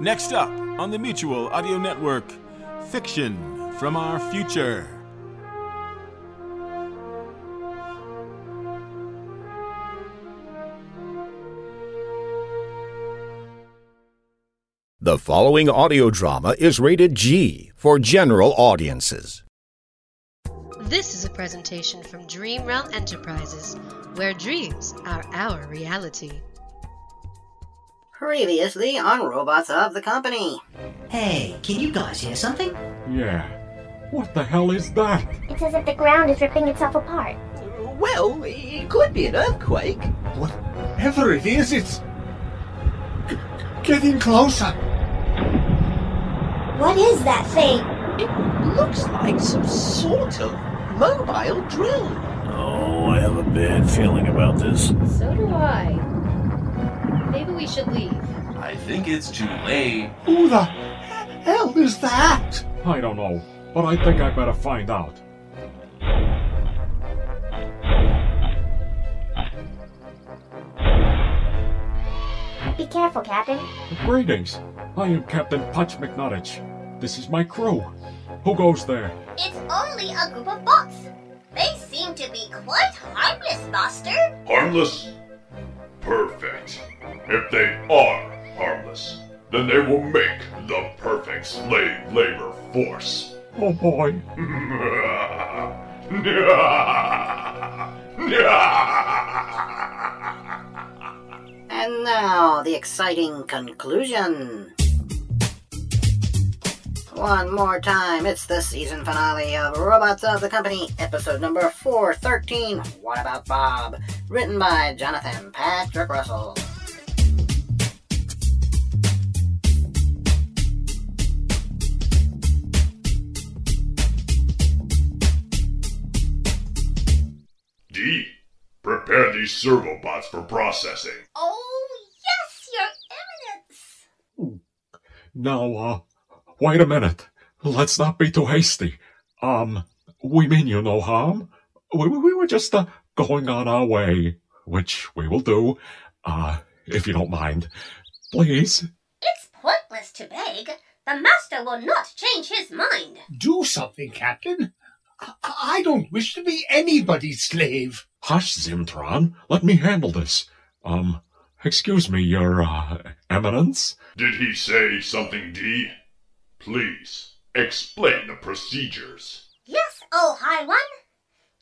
Next up on the Mutual Audio Network, Fiction from Our Future. The following audio drama is rated G for general audiences. This is a presentation from Dream Realm Enterprises, where dreams are our reality. Previously on Robotz of the Company. Hey, can you guys hear something? Yeah. What the hell is that? It's as if the ground is ripping itself apart. Well, it could be an earthquake. Whatever it is, it's g- getting closer. What is that thing? It looks like some sort of mobile drill. Oh, I have a bad feeling about this. So do I. Maybe we should leave. I think it's too late. Who the hell is that? I don't know, but I think I better find out. Be careful, Captain. Greetings. I am Captain Pudge McNuttich. This is my crew. Who goes there? It's only a group of bots. They seem to be quite harmless, Master. Harmless? Perfect. If they are harmless, then they will make the perfect slave labor force. Oh boy. And now, the exciting conclusion. One more time, it's the season finale of Robotz of the Company, episode number 413 What About Bob? Written by Jonathan Patrick Russell. Prepare these servobots for processing. Oh, yes, Your Eminence. Now, uh, wait a minute. Let's not be too hasty. Um, we mean you no harm. We, we were just, uh, going on our way, which we will do, uh, if you don't mind. Please. It's pointless to beg. The Master will not change his mind. Do something, Captain. I, I don't wish to be anybody's slave. Hush, Zimtron. Let me handle this. Um, excuse me, your, uh, eminence? Did he say something, D? Please, explain the procedures. Yes, oh High One.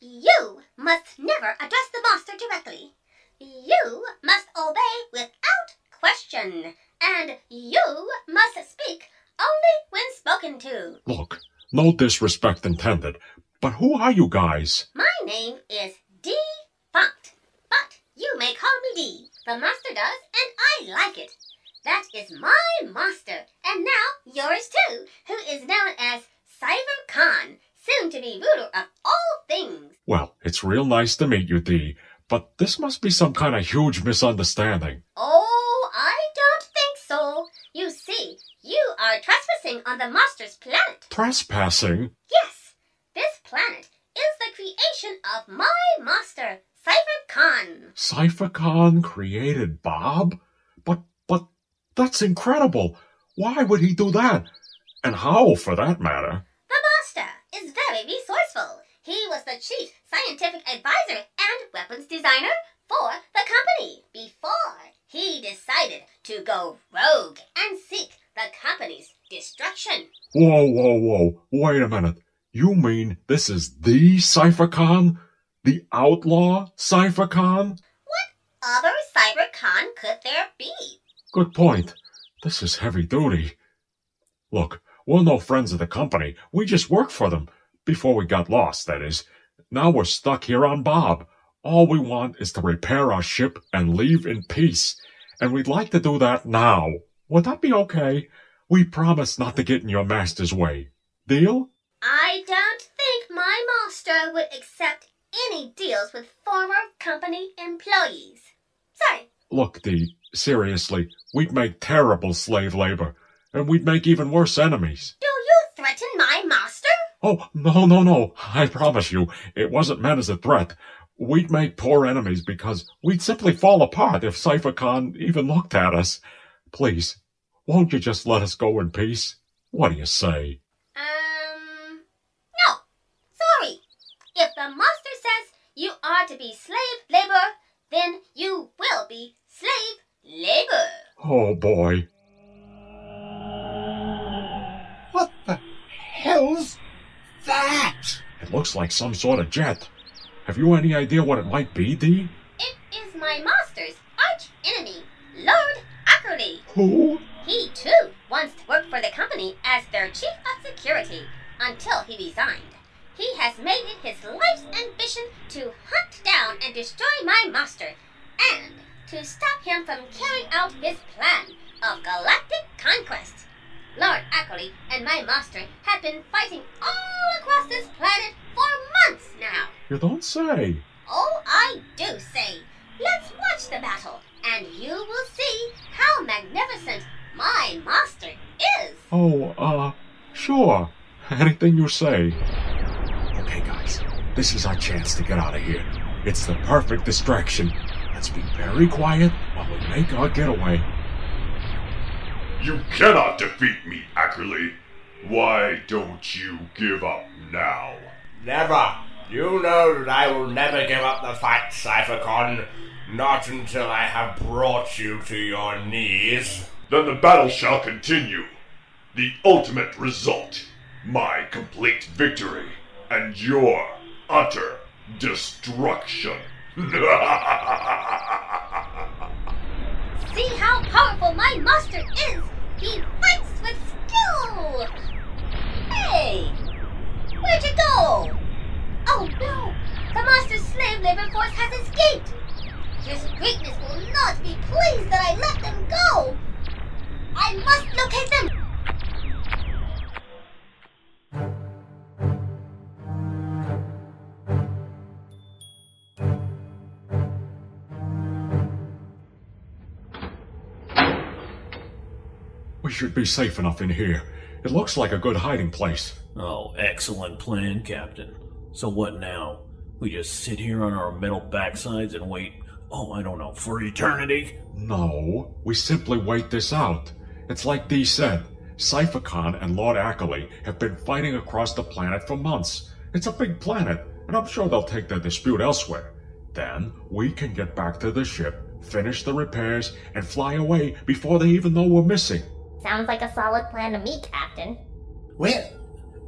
You must never address the Master directly. You must obey without question. And you must speak only when spoken to. Look, no disrespect intended, but who are you guys? My name is D. Font, but you may call me D. The Master does, and I like it. That is my master, and now yours too, who is known as Cypher Con, soon to be ruler of all things. Well, it's real nice to meet you, Dee, but this must be some kind of huge misunderstanding. Oh, I don't think so. You see, you are trespassing on the Master's planet. Trespassing? Yes, this planet is the creation of my master, Cypher Con. Cypher Con created Bob? But, but, that's incredible. Why would he do that? And how, for that matter? The Master is very resourceful. He was the chief scientific advisor and weapons designer for the company before he decided to go rogue and seek the company's destruction. Whoa, whoa, whoa. Wait a minute. You mean this is the Cypher Con? The outlaw Cypher Con? What other Con could there be? Good point. This is heavy duty. Look, we're no friends of the company. We just work for them. Before we got lost, that is. Now we're stuck here on Bob. All we want is to repair our ship and leave in peace. and we'd like to do that now. Would that be okay? We promise not to get in your master's way. Deal? I don't think my master would accept any deals with former company employees. Sorry. Look, Dee, seriously, we'd make terrible slave labor, and we'd make even worse enemies. Do you threaten my master? Oh, no, no, no. I promise you, it wasn't meant as a threat. We'd make poor enemies because we'd simply fall apart if Cypher Con even looked at us. Please, won't you just let us go in peace? What do you say? If the master says you are to be slave labor, then you will be slave labor. Oh, boy. What the hell's that? It looks like some sort of jet. Have you any idea what it might be, Dee? It is my master's arch enemy, Lord Ackerley. Who? He too once worked for the company as their chief of security until he resigned. He has made it his life's ambition to hunt down and destroy my master, and to stop him from carrying out his plan of galactic conquest. Lord Ackerley and my master have been fighting all across this planet for months now. You don't say. Oh, I do say. Let's watch the battle, and you will see how magnificent my master is. Oh, uh, sure. Anything you say. Okay, guys, this is our chance to get out of here. It's the perfect distraction. Let's be very quiet while we make our getaway. You cannot defeat me, Ackerley. Why don't you give up now? Never. You know that I will never give up the fight, Cypher Con. Not until I have brought you to your knees. Then the battle shall continue. The ultimate result my complete victory and your utter destruction. See how powerful my master is! He fights with skill! Hey! Where'd you go? Oh no! The master's slave labor force has escaped! His greatness will not be pleased that I let them go! I must locate them! Should be safe enough in here. It looks like a good hiding place. Oh, excellent plan, Captain. So what now? We just sit here on our metal backsides and wait, oh, I don't know, for eternity? No, we simply wait this out. It's like Dee said. Cypher Con and Lord Ackerley have been fighting across the planet for months. It's a big planet, and I'm sure they'll take their dispute elsewhere. Then we can get back to the ship, finish the repairs, and fly away before they even know we're missing. Sounds like a solid plan to me, Captain. Well,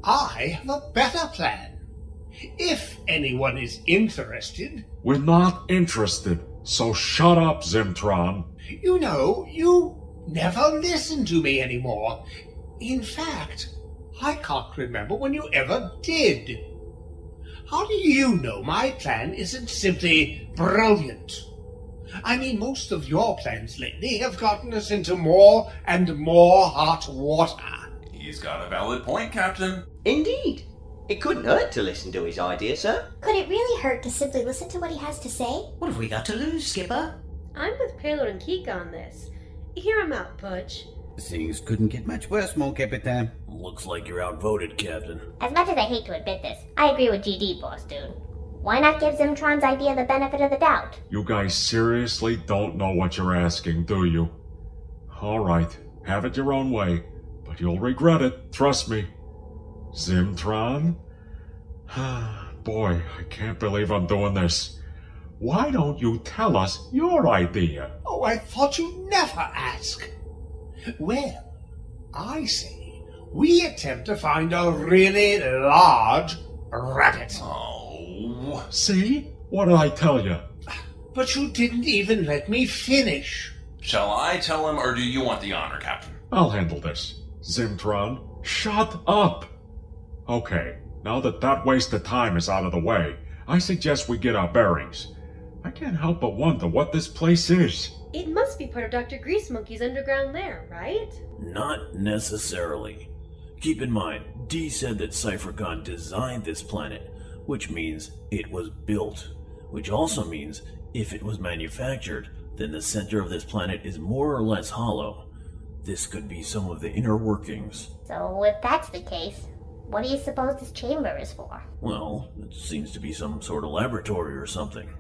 I have a better plan. If anyone is interested. We're not interested, so shut up, Zimtron. You know, you never listen to me anymore. In fact, I can't remember when you ever did. How do you know my plan isn't simply brilliant? I mean, most of your plans lately have gotten us into more and more hot water. He's got a valid point, Captain. Indeed. It couldn't hurt to listen to his idea, sir. Could it really hurt to simply listen to what he has to say? What have we got to lose, Skipper? I'm with Payload and Keek on this. Hear him out, Pudge. Things couldn't get much worse, mon capitaine. Looks like you're outvoted, Captain. As much as I hate to admit this, I agree with GD, boss dude. Why not give Zimtron's idea the benefit of the doubt? You guys seriously don't know what you're asking, do you? All right, have it your own way, but you'll regret it, trust me. Zimtron? Boy, I can't believe I'm doing this. Why don't you tell us your idea? Oh, I thought you'd never ask. Well, I say we attempt to find a really large rabbit. Oh. See? What did I tell you? But you didn't even let me finish. Shall I tell him, or do you want the honor, Captain? I'll handle this. Zimtron, shut up! Okay, now that that waste of time is out of the way, I suggest we get our bearings. I can't help but wonder what this place is. It must be part of Dr. Grease Monkey's underground lair, right? Not necessarily. Keep in mind, Dee said that Cypher Con designed this planet, which means it was built. Which also means if it was manufactured, then the center of this planet is more or less hollow. This could be some of the inner workings. So, if that's the case, what do you suppose this chamber is for? Well, it seems to be some sort of laboratory or something.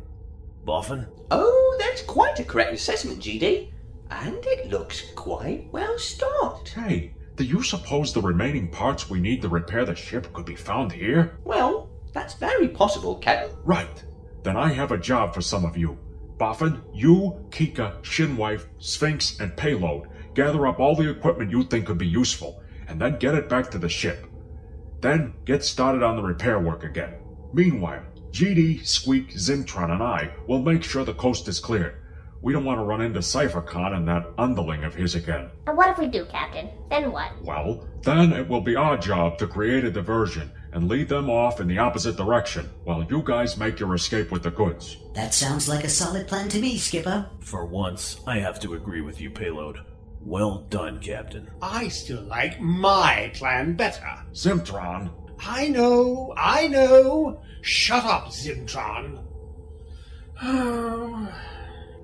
Boffin? Oh, that's quite a correct assessment, GD. And it looks quite well stocked. Hey, do you suppose the remaining parts we need to repair the ship could be found here? Well, that's very possible, Captain. Right. Then I have a job for some of you. Boffin, you, Kika, Shinwipe, Sphinx, and Payload gather up all the equipment you think could be useful, and then get it back to the ship. Then get started on the repair work again. Meanwhile, GD, Squeak, Zimtron, and I will make sure the coast is cleared. We don't want to run into Cypher Con and that underling of his again. And what if we do, Captain? Then what? Well, then it will be our job to create a diversion and lead them off in the opposite direction while you guys make your escape with the goods. That sounds like a solid plan to me, Skipper. For once, I have to agree with you, Payload. Well done, Captain. I still like my plan better. Zimtron. I know, I know. Shut up, Zimtron.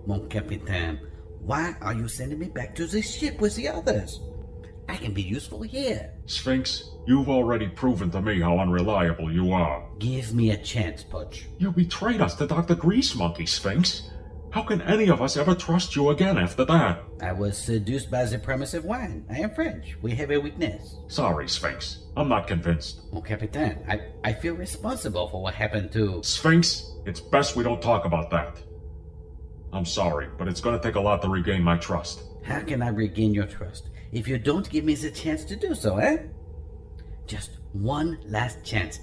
Mon Capitan, why are you sending me back to the ship with the others? I can be useful here. Sphinx, you've already proven to me how unreliable you are. Give me a chance, Pudge. You betrayed us to Dr. Grease Monkey, Sphinx. How can any of us ever trust you again after that? I was seduced by the promise of wine. I am French. We have a weakness. Sorry, Sphinx. I'm not convinced. Oh, Mon Capitan, I, I feel responsible for what happened to. Sphinx, it's best we don't talk about that. I'm sorry, but it's gonna take a lot to regain my trust. How can I regain your trust if you don't give me the chance to do so, eh? Just one last chance.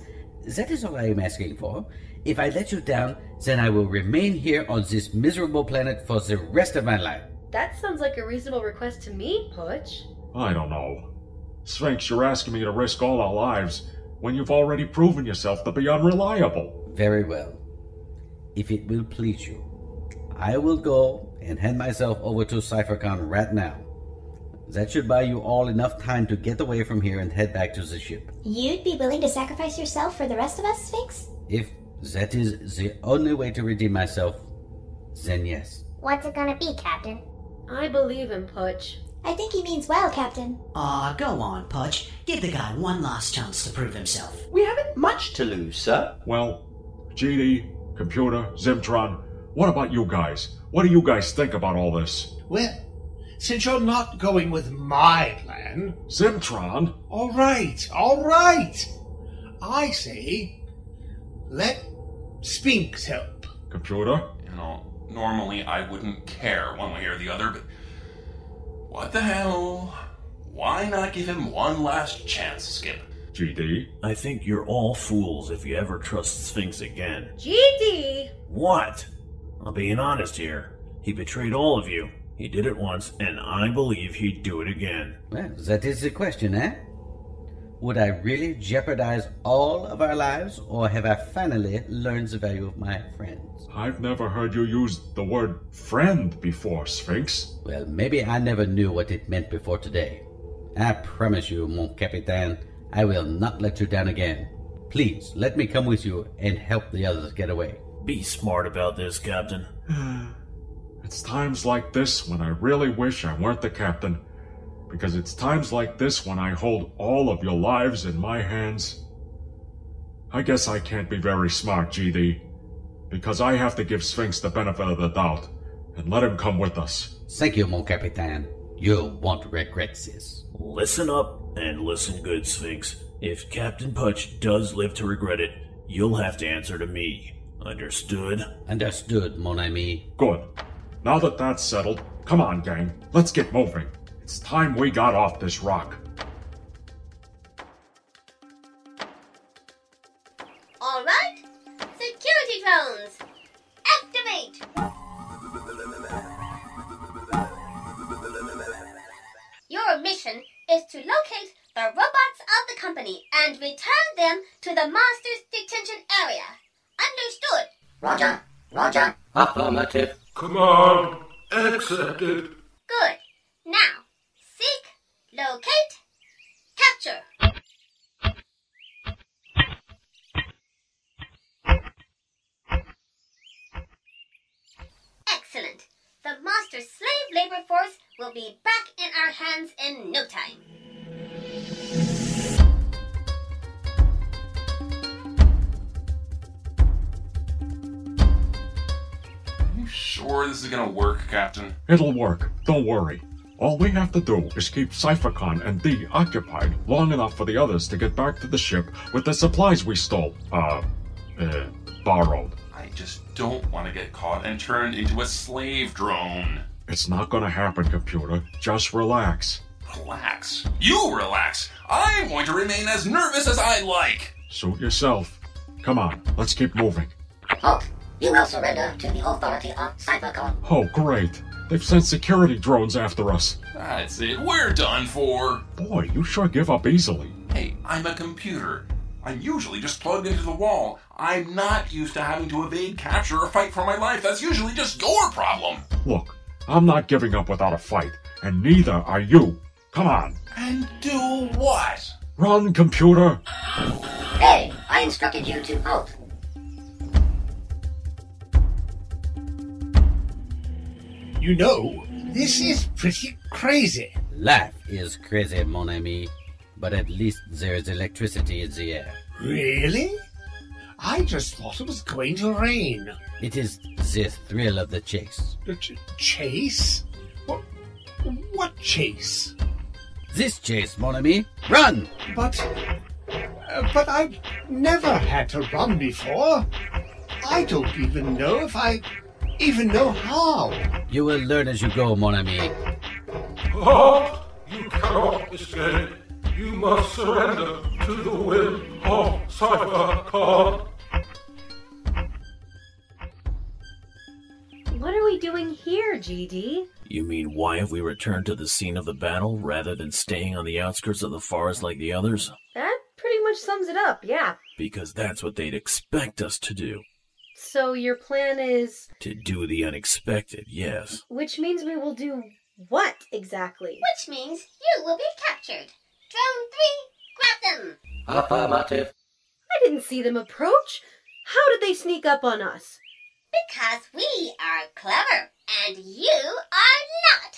That is all I am asking for. If I let you down, then I will remain here on this miserable planet for the rest of my life. That sounds like a reasonable request to me, Pudge. I don't know. Sphinx, you're asking me to risk all our lives when you've already proven yourself to be unreliable. Very well. If it will please you, I will go and hand myself over to Cypher Con right now. That should buy you all enough time to get away from here and head back to the ship. You'd be willing to sacrifice yourself for the rest of us, Sphinx? If that is the only way to redeem myself, then yes. What's it gonna be, Captain? I believe in Pudge. I think he means well, Captain. Aw, go on, Pudge. Give the guy one last chance to prove himself. We haven't much to lose, sir. Well, GD, computer, Zimtron, what about you guys? What do you guys think about all this? Well, since you're not going with my plan. Zimtron? All right, all right. I say, let Sphinx help. Computer? You know, normally I wouldn't care one way or the other, but what the hell? Why not give him one last chance, Skip? GD? I think you're all fools if you ever trust Sphinx again. GD! What? I'm being honest here. He betrayed all of you. He did it once, and I believe he'd do it again. Well, that is the question, eh? Would I really jeopardize all of our lives, or have I finally learned the value of my friends? I've never heard you use the word friend before, Sphinx. Well, maybe I never knew what it meant before today. I promise you, mon capitaine, I will not let you down again. Please, let me come with you and help the others get away. Be smart about this, Captain. It's times like this when I really wish I weren't the captain. Because it's times like this when I hold all of your lives in my hands. I guess I can't be very smart, GD. Because I have to give Sphinx the benefit of the doubt and let him come with us. Thank you, mon capitaine. You won't regret this. Listen up and listen good, Sphinx. If Captain Pudge does live to regret it, you'll have to answer to me. Understood? Understood, mon ami. Good. Now that that's settled, come on, gang. Let's get moving. It's time we got off this rock. All right. Security drones. Activate. Your mission is to locate the robots of the company and return them to the Monsters Detention Area. Understood? Roger. Roger. Affirmative. Command, Accepted. Good. Now, seek, locate, capture. Excellent. The master slave labor force will be back in our hands in no time. Gonna work, Captain? It'll work. Don't worry. All we have to do is keep Cypher Con and D occupied long enough for the others to get back to the ship with the supplies we stole. Uh, uh, borrowed. I just don't want to get caught and turned into a slave drone. It's not gonna happen, computer. Just relax. Relax. You relax. I'm going to remain as nervous as I like. Suit yourself. Come on, let's keep moving. Halt! You will surrender to the authority of Cypher Con. Oh, great. They've sent security drones after us. That's it. We're done for. Boy, you sure give up easily. Hey, I'm a computer. I'm usually just plugged into the wall. I'm not used to having to evade capture or fight for my life. That's usually just your problem. Look, I'm not giving up without a fight, and neither are you. Come on. And do what? Run, computer. Hey, I instructed you to halt. You know, this is pretty crazy. Life is crazy, mon ami, but at least there is electricity in the air. Really? I just thought it was going to rain. It is the thrill of the chase. The ch- chase? What? What chase? This chase, mon ami. Run! But. Uh, but I've never had to run before. I don't even know if I even know how. You will learn as you go, mon ami. Halt! You cannot escape. You must surrender to the will of Cypher Con. What are we doing here, GD? You mean why have we returned to the scene of the battle rather than staying on the outskirts of the forest like the others? That pretty much sums it up, yeah. Because that's what they'd expect us to do. So your plan is. To do the unexpected, yes. Which means we will do what exactly? Which means you will be captured. Drone 3, grab them! Affirmative. I didn't see them approach. How did they sneak up on us? Because we are clever and you are not.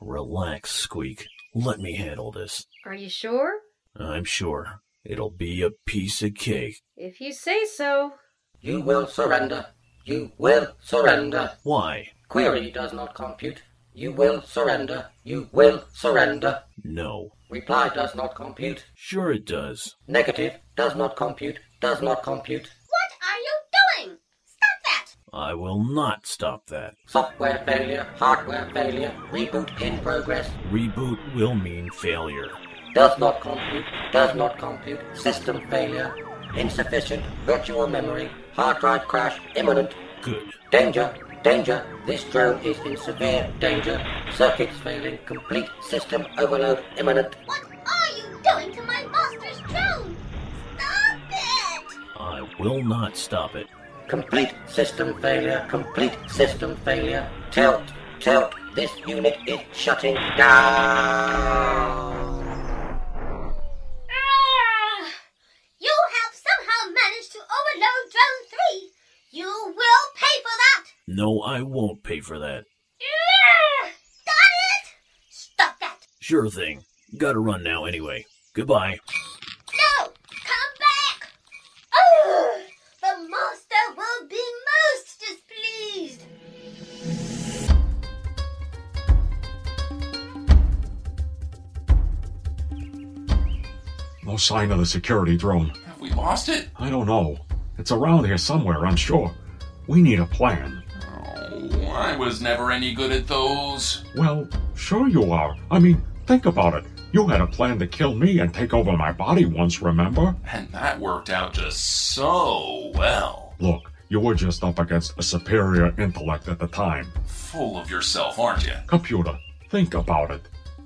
Relax, Squeak. Let me handle this. Are you sure? I'm sure. It'll be a piece of cake. If you say so. You will surrender. You will surrender. Why? Query does not compute. You will surrender. You will surrender. No. Reply does not compute. Sure it does. Negative does not compute. Does not compute. what are you doing? Stop that! I will not stop that. Software failure. Hardware failure. Reboot in progress. Reboot will mean failure. Does not compute. Does not compute. System failure. Insufficient. Virtual memory. Hard drive crash. Imminent. Good. Danger. Danger. This drone is in severe danger. Circuits failing. Complete system overload imminent. What are you doing to my master's drone? Stop it! I will not stop it. Complete system failure. Complete system failure. Tilt. Tilt. This unit is shutting down. Ah! You have somehow managed to overload drone 3. You will pay for that! No, I won't pay for that. Ah! Got it? Stop that! Sure thing. Gotta run now anyway. Goodbye. No! Come back! Oh, the master will be most displeased. No sign of the security drone. Have we lost it? I don't know. It's around here somewhere, I'm sure. We need a plan. Oh, I was never any good at those. Well, sure you are. I mean, think about it. You had a plan to kill me and take over my body once, remember? And that worked out just so well. Look, you were just up against a superior intellect at the time. Full of yourself, aren't you? Computer, think about it.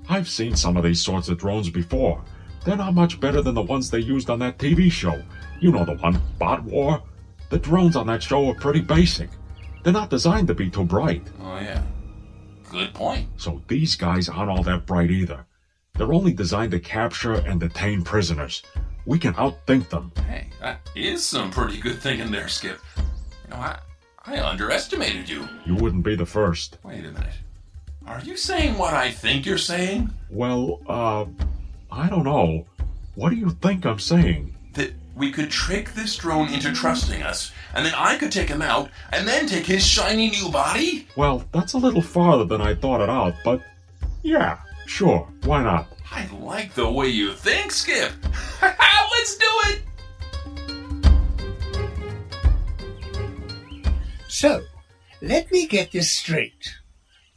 I've seen some of these sorts of drones before. They're not much better than the ones they used on that TV show. You know the one, Bot War? The drones on that show are pretty basic. They're not designed to be too bright. Oh, yeah. Good point. So these guys aren't all that bright either. They're only designed to capture and detain prisoners. We can outthink them. Hey, that is some pretty good thinking there, Skip. You know, I, I underestimated you. You wouldn't be the first. Wait a minute. Are you saying what I think you're saying? Well, uh, I don't know. What do you think I'm saying? That we could trick this drone into trusting us, and then I could take him out, and then take his shiny new body? Well, that's a little farther than I thought it out, but yeah, sure, why not? I like the way you think, Skip. Let's do it! So, let me get this straight.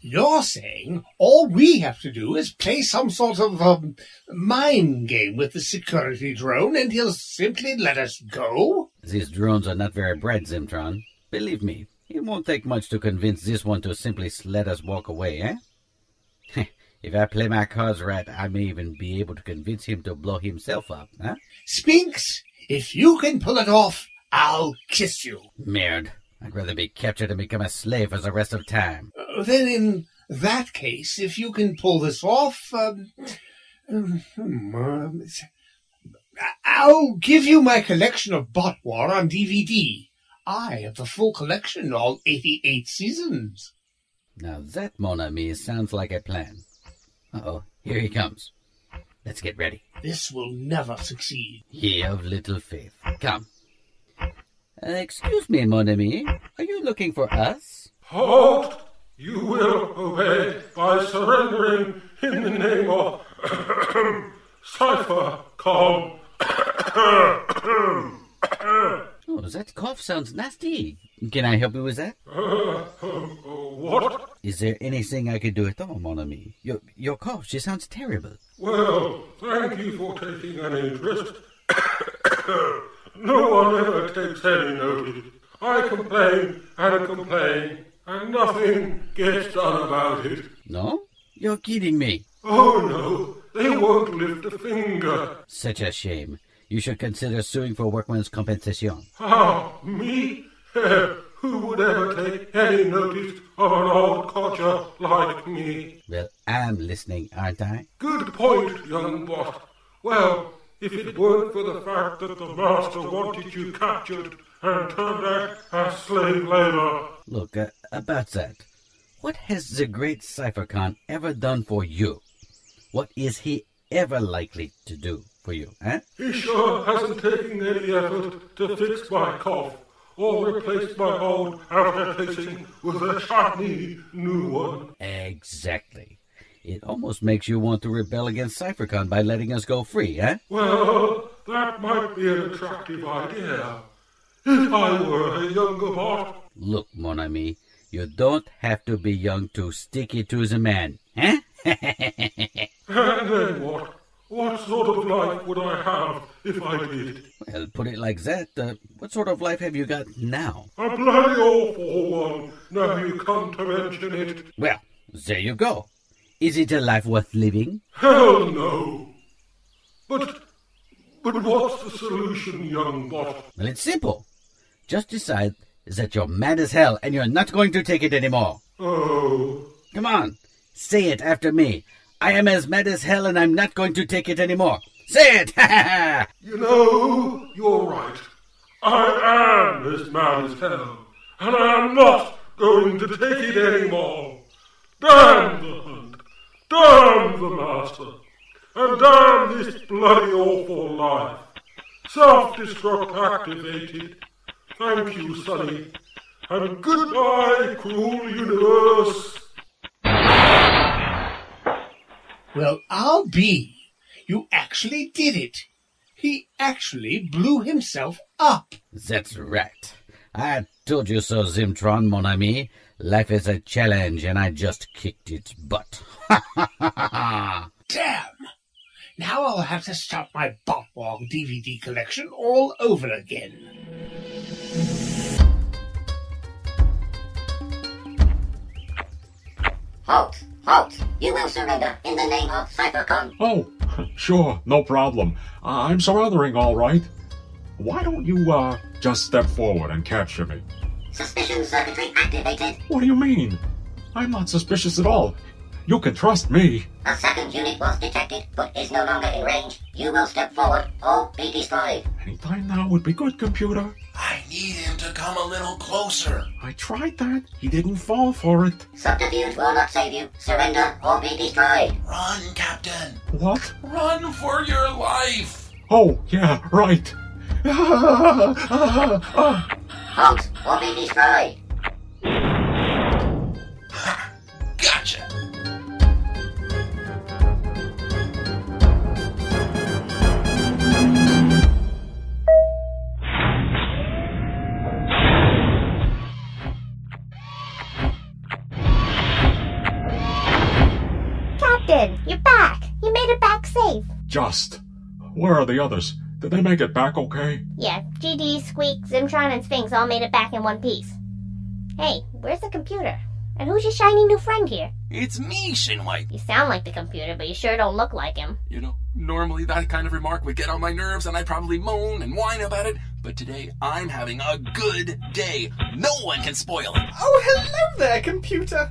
You're saying all we have to do is play some sort of um, mind game with the security drone and he'll simply let us go? These drones are not very bright, Zimtron. Believe me, it won't take much to convince this one to simply let us walk away, eh? if I play my cards right, I may even be able to convince him to blow himself up, huh? Sphinx, if you can pull it off, I'll kiss you. Merde. I'd rather be captured and become a slave for the rest of time. Uh, then, in that case, if you can pull this off, um, um, um, I'll give you my collection of Bot War on DVD. I have the full collection, all 88 seasons. Now that, mon ami, sounds like a plan. Uh-oh, here he comes. Let's get ready. This will never succeed. Ye of little faith. Come. Uh, excuse me, mon ami. Are you looking for us? Halt! You will obey by surrendering in the name of Cypher Calm. oh, that cough sounds nasty. Can I help you with that? Uh, what? Is there anything I could do at all, mon ami? Your, your cough, she sounds terrible. Well, thank you for taking an interest. No one ever takes any notice. I complain and complain, and nothing gets done about it. No? You're kidding me. Oh no, they won't lift a finger. Such a shame. You should consider suing for workman's compensation. How? Me? Who would ever take any notice of an old codger like me? Well, I'm listening, aren't I? Good point, young boss. Well, if it weren't for the fact that the master wanted you captured and turned out as slave labor. Look, uh, about that. What has the great Cypher Con ever done for you? What is he ever likely to do for you, eh? He sure hasn't taken any effort to fix my cough or replace my old outfitting with a shiny new one. Exactly. It almost makes you want to rebel against Cypher Con by letting us go free, eh? Well, that might be an attractive idea. If I were a younger bot. Look, mon ami, you don't have to be young to stick it to the man, eh? and then what? What sort of life would I have if I did? Well, put it like that. Uh, what sort of life have you got now? A bloody awful one, now you come to mention it. Well, there you go. Is it a life worth living? Hell no. But, but what's the solution, young bot? Well, it's simple. Just decide that you're mad as hell and you're not going to take it anymore. Oh. Come on, say it after me. I am as mad as hell and I'm not going to take it anymore. Say it! Ha ha! You know, you're right. I am as mad as hell, and I am not going to take it anymore. Damn the damn the master, and damn this bloody awful life. Self-destruct activated. Thank you, Sonny, and goodbye, cruel universe. Well, I'll be. You actually did it. He actually blew himself up. That's right. I told you so, Zimtron, mon ami. Life is a challenge, and I just kicked its butt. Damn! Now I'll have to start my Bot War DVD collection all over again. Halt! Halt! You will surrender in the name of Cypher Con. Oh, sure, no problem. I'm surrendering all right. Why don't you, uh, just step forward and capture me? Suspicion circuitry activated. What do you mean? I'm not suspicious at all. You can trust me. A second unit was detected, but is no longer in range. You will step forward oh, or be destroyed. Anytime now would be good, computer. I need him to come a little closer. I tried that. He didn't fall for it. Subterfuge will not save you. Surrender oh, or be destroyed. Run, Captain. What? Run for your life. Oh, yeah, right. Ah, ah, ah. Halt oh, or be destroyed. Just. Where are the others? Did they make it back okay? Yeah, GD, Squeak, Zimtron, and Sphinx all made it back in one piece. Hey, where's the computer? And who's your shiny new friend here? It's me, Shinwipe. You sound like the computer, but you sure don't look like him. You know, normally that kind of remark would get on my nerves and I'd probably moan and whine about it, but today I'm having a good day. No one can spoil it. Oh, hello there, computer.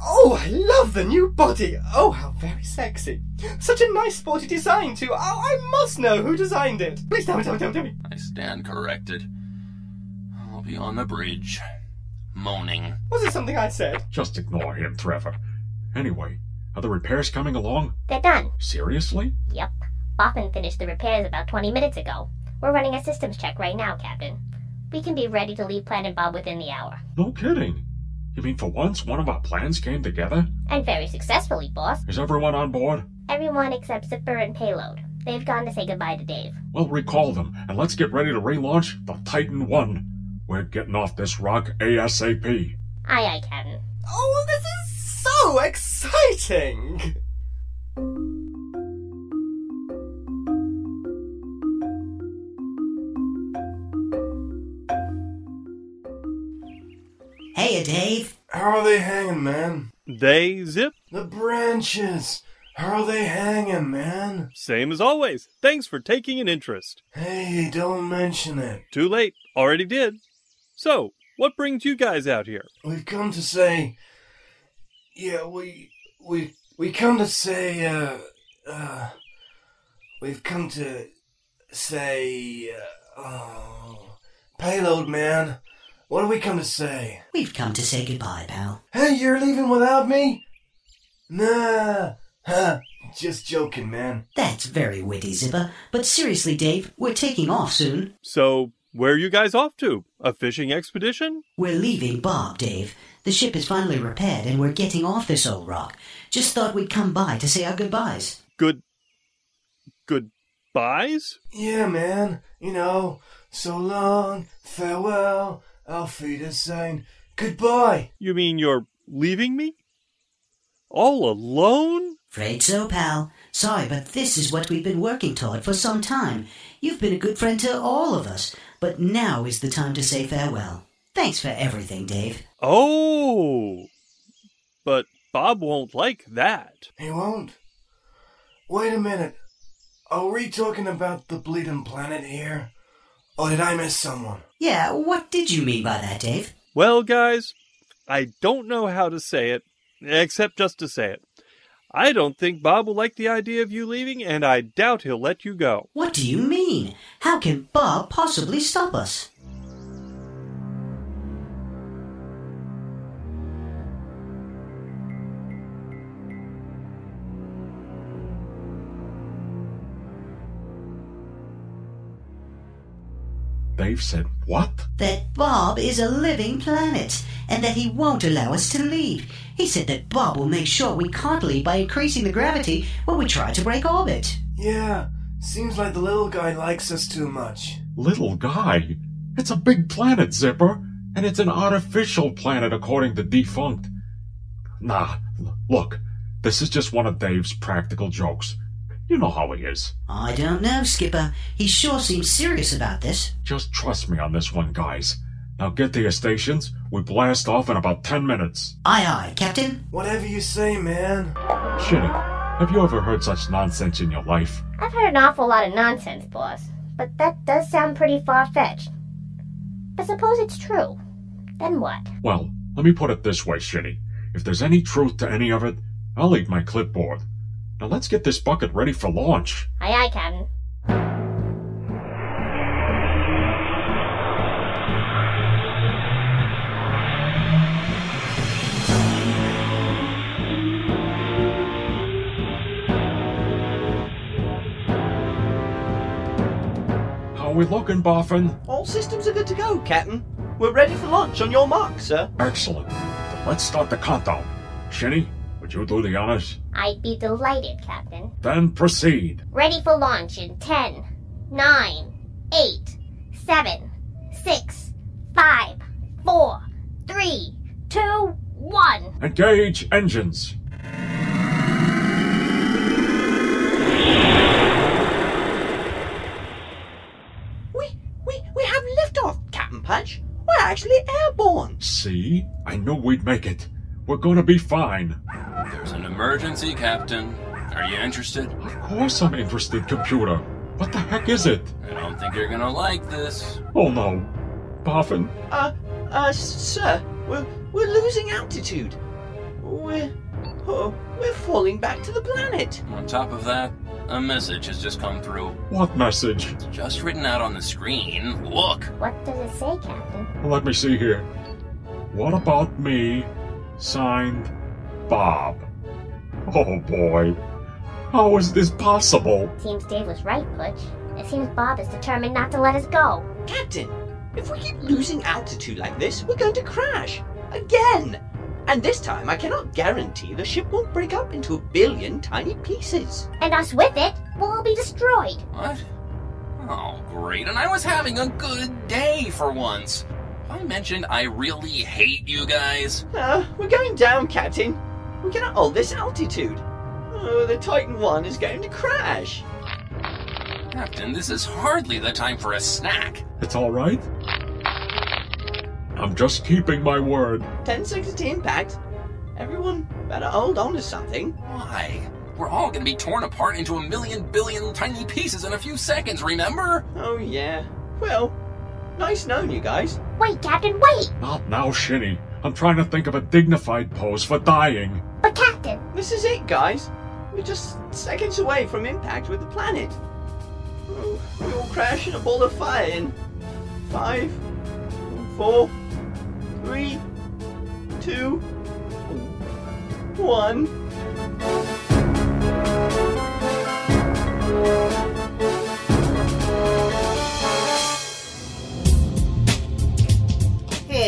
Oh, I love the new body. Oh, how very sexy. Such a nice sporty design, too. Oh, I must know who designed it. Please tell me, tell me, tell me, tell me. I stand corrected. I'll be on the bridge, moaning. Was it something I said? Just ignore him, Trevor. Anyway, are the repairs coming along? They're done. Seriously? Yep. Boffin finished the repairs about 20 minutes ago. We're running a systems check right now, Captain. We can be ready to leave Planet Bob within the hour. No kidding. You mean for once one of our plans came together? And very successfully, boss. Is everyone on board? Everyone except Zipper and Payload. They've gone to say goodbye to Dave. Well, recall them, and let's get ready to relaunch the Titan 1. We're getting off this rock ASAP. Aye, aye, Captain. Oh, this is so exciting! Hey, Dave. How are they hanging, man? They zip. The branches. How are they hanging, man? Same as always. Thanks for taking an interest. Hey, don't mention it. Too late. Already did. So, what brings you guys out here? We've come to say. Yeah, we. We. We come to say, uh. Uh. We've come to say. Uh, oh. Payload, man. What do we come to say? We've come to say goodbye, pal. Hey, you're leaving without me? Nah. Huh. Just joking, man. That's very witty, Zipper. But seriously, Dave, we're taking off soon. So, where are you guys off to? A fishing expedition? We're leaving Bob, Dave. The ship is finally repaired and we're getting off this old rock. Just thought we'd come by to say our goodbyes. Good. Goodbyes? Yeah, man. You know, so long, farewell, auf Wiedersehen, goodbye. You mean you're leaving me? All alone? Afraid so, pal. Sorry, but this is what we've been working toward for some time. You've been a good friend to all of us, but now is the time to say farewell. Thanks for everything, Dave. Oh! But Bob won't like that. He won't. Wait a minute. Are we talking about the bleeding planet here? Or did I miss someone? Yeah, what did you mean by that, Dave? Well, guys, I don't know how to say it, except just to say it. I don't think Bob will like the idea of you leaving, and I doubt he'll let you go. What do you mean? How can Bob possibly stop us? Dave said, What? That Bob is a living planet, and that he won't allow us to leave. He said that Bob will make sure we can't leave by increasing the gravity when we try to break orbit. Yeah, seems like the little guy likes us too much. Little guy? It's a big planet, Zipper, and it's an artificial planet according to D-Funct. Nah, look, this is just one of Dave's practical jokes. You know how he is. I don't know, Skipper. He sure seems serious about this. Just trust me on this one, guys. Now get to your stations. We blast off in about ten minutes. Aye, aye, Captain. Whatever you say, man. Shitty, have you ever heard such nonsense in your life? I've heard an awful lot of nonsense, boss, but that does sound pretty far fetched. But suppose it's true. Then what? Well, let me put it this way, Shinny. If there's any truth to any of it, I'll eat my clipboard. Now let's get this bucket ready for launch. Aye, aye, Captain. How we looking, Boffin? All systems are good to go, Captain. We're ready for launch on your mark, sir. Excellent. Then let's start the countdown. Shinny, would you do the honors? I'd be delighted, Captain. Then proceed. Ready for launch in 10, 9, 8, 7, 6, 5, 4, 3, 2, 1. Engage engines. We, we we have liftoff, Captain Pudge. We're actually airborne. See? I knew we'd make it. We're gonna be fine. There's an emergency, Captain. Are you interested? Of course I'm interested, computer. What the heck is it? I don't think you're gonna like this. Oh no. Boffin, Uh, uh, sir, we're we're losing altitude. We're oh, we're falling back to the planet. On top of that, a message has just come through. what message? Just written out on the screen. Look. What does it say, Captain? Let me see here. What about me? Signed, Bob. Oh boy. How is this possible? Seems Dave was right, Pudge. It seems Bob is determined not to let us go. Captain, if we keep losing altitude like this, we're going to crash again. And this time, I cannot guarantee the ship won't break up into a billion tiny pieces. And us with it will all be destroyed. What? Oh, great. And I was having a good day for once. I mentioned I really hate you guys. Uh, we're going down, Captain. We cannot hold this altitude. Oh, the Titan 1 is going to crash. Captain, this is hardly the time for a snack. It's alright? I'm just keeping my word. 10 seconds to impact. Everyone better hold on to something. Why? We're all gonna be torn apart into a million billion tiny pieces in a few seconds, remember? Oh, yeah. Well, nice knowing you guys. Wait, Captain, wait! Not now, Shinny. I'm trying to think of a dignified pose for dying. But, Captain! This is it, guys. We're just seconds away from impact with the planet. Oh, we will crash in a ball of fire in five, four, three, two, one.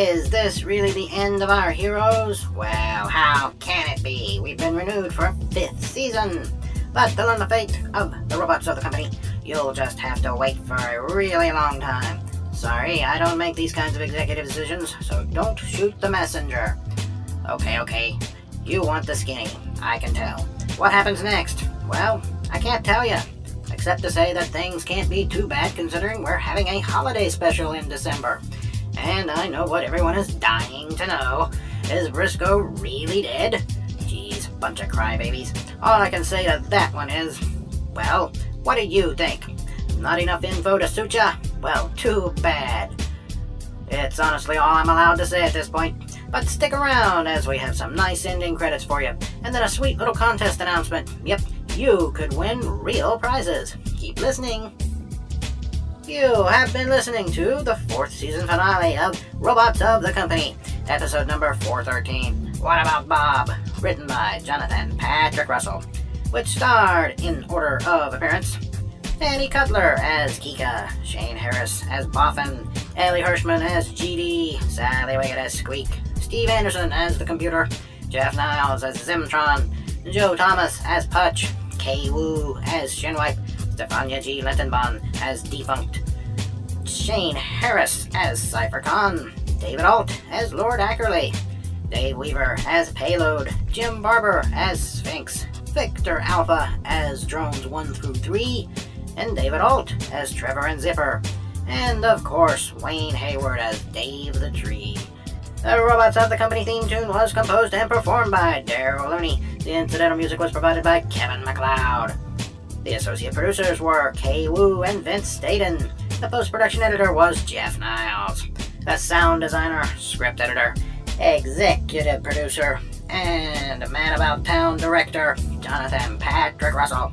Is this really the end of our heroes? Well, how can it be? We've been renewed for a fifth season. But to learn the fate of the robots of the company, you'll just have to wait for a really long time. Sorry, I don't make these kinds of executive decisions, so don't shoot the messenger. Okay, okay. You want the skinny. I can tell. What happens next? Well, I can't tell you. Except to say that things can't be too bad considering we're having a holiday special in December. And I know what everyone is dying to know. Is Briscoe really dead? Jeez, bunch of crybabies. All I can say to that one is, well, what do you think? Not enough info to suit ya? Well, too bad. It's honestly all I'm allowed to say at this point. But stick around as we have some nice ending credits for you. And then a sweet little contest announcement. Yep, you could win real prizes. Keep listening. You have been listening to the fourth season finale of Robotz of the Company, episode number 413. What About Bob? Written by Jonathan Patrick Russell, which starred, in order of appearance, Danny Cutler as Kika, Shane Harris as Boffin, Ellie Hirschman as GD, Sally Wiggett as Squeak, Steve Anderson as the computer, Jeff Niles as Zimtron, Joe Thomas as Pudge, Kay Wu as Shinwipe, Stefania G. Lentenbahn as D-Funct, Shane Harris as Cypher Con, David Alt as Lord Ackerley, Dave Weaver as Payload, Jim Barber as Sphinx, Victor Alpha as Drones 1 through 3, and David Alt as Trevor and Zipper, and of course Wayne Hayward as Dave the Tree. The Robotz of the Company theme tune was composed and performed by Daryl Looney. The incidental music was provided by Kevin MacLeod. The associate producers were Kay Wu and Vince Staten. The post production editor was Jeff Niles. the sound designer, script editor, executive producer, and man about town director, Jonathan Patrick Russell.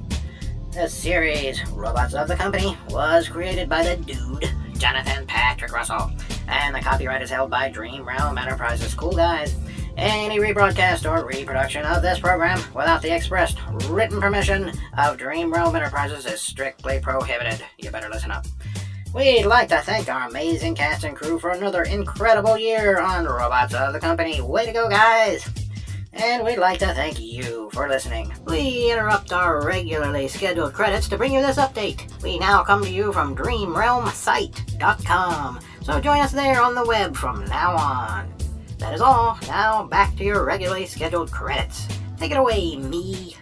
The series Robotz of the Company was created by the dude, Jonathan Patrick Russell, and the copyright is held by Dream Realm Enterprises. Cool guys. Any rebroadcast or reproduction of this program without the expressed written permission of Dream Realm Enterprises is strictly prohibited. You better listen up. We'd like to thank our amazing cast and crew for another incredible year on Robotz of the Company. Way to go, guys! And we'd like to thank you for listening. We interrupt our regularly scheduled credits to bring you this update. We now come to you from DreamRealmSite.com, so join us there on the web from now on. That is all. Now back to your regularly scheduled credits. Take it away, me.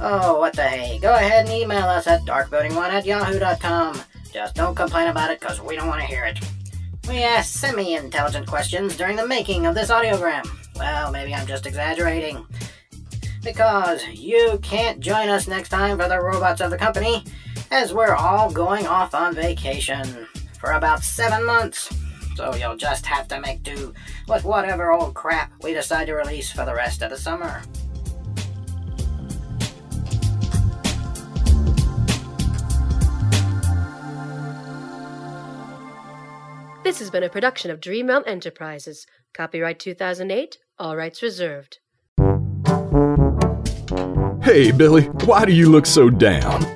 Oh, what the hey. Go ahead and email us at darkvoting1 at yahoo.com. Just don't complain about it, because we don't want to hear it. We asked semi intelligent questions during the making of this audiogram. Well, maybe I'm just exaggerating. Because you can't join us next time for the Robotz of the Company, as we're all going off on vacation for about seven months. So you'll just have to make do with whatever old crap we decide to release for the rest of the summer. This has been a production of Dream Realm Enterprises. Copyright 2008, all rights reserved. Hey, Billy, why do you look so down?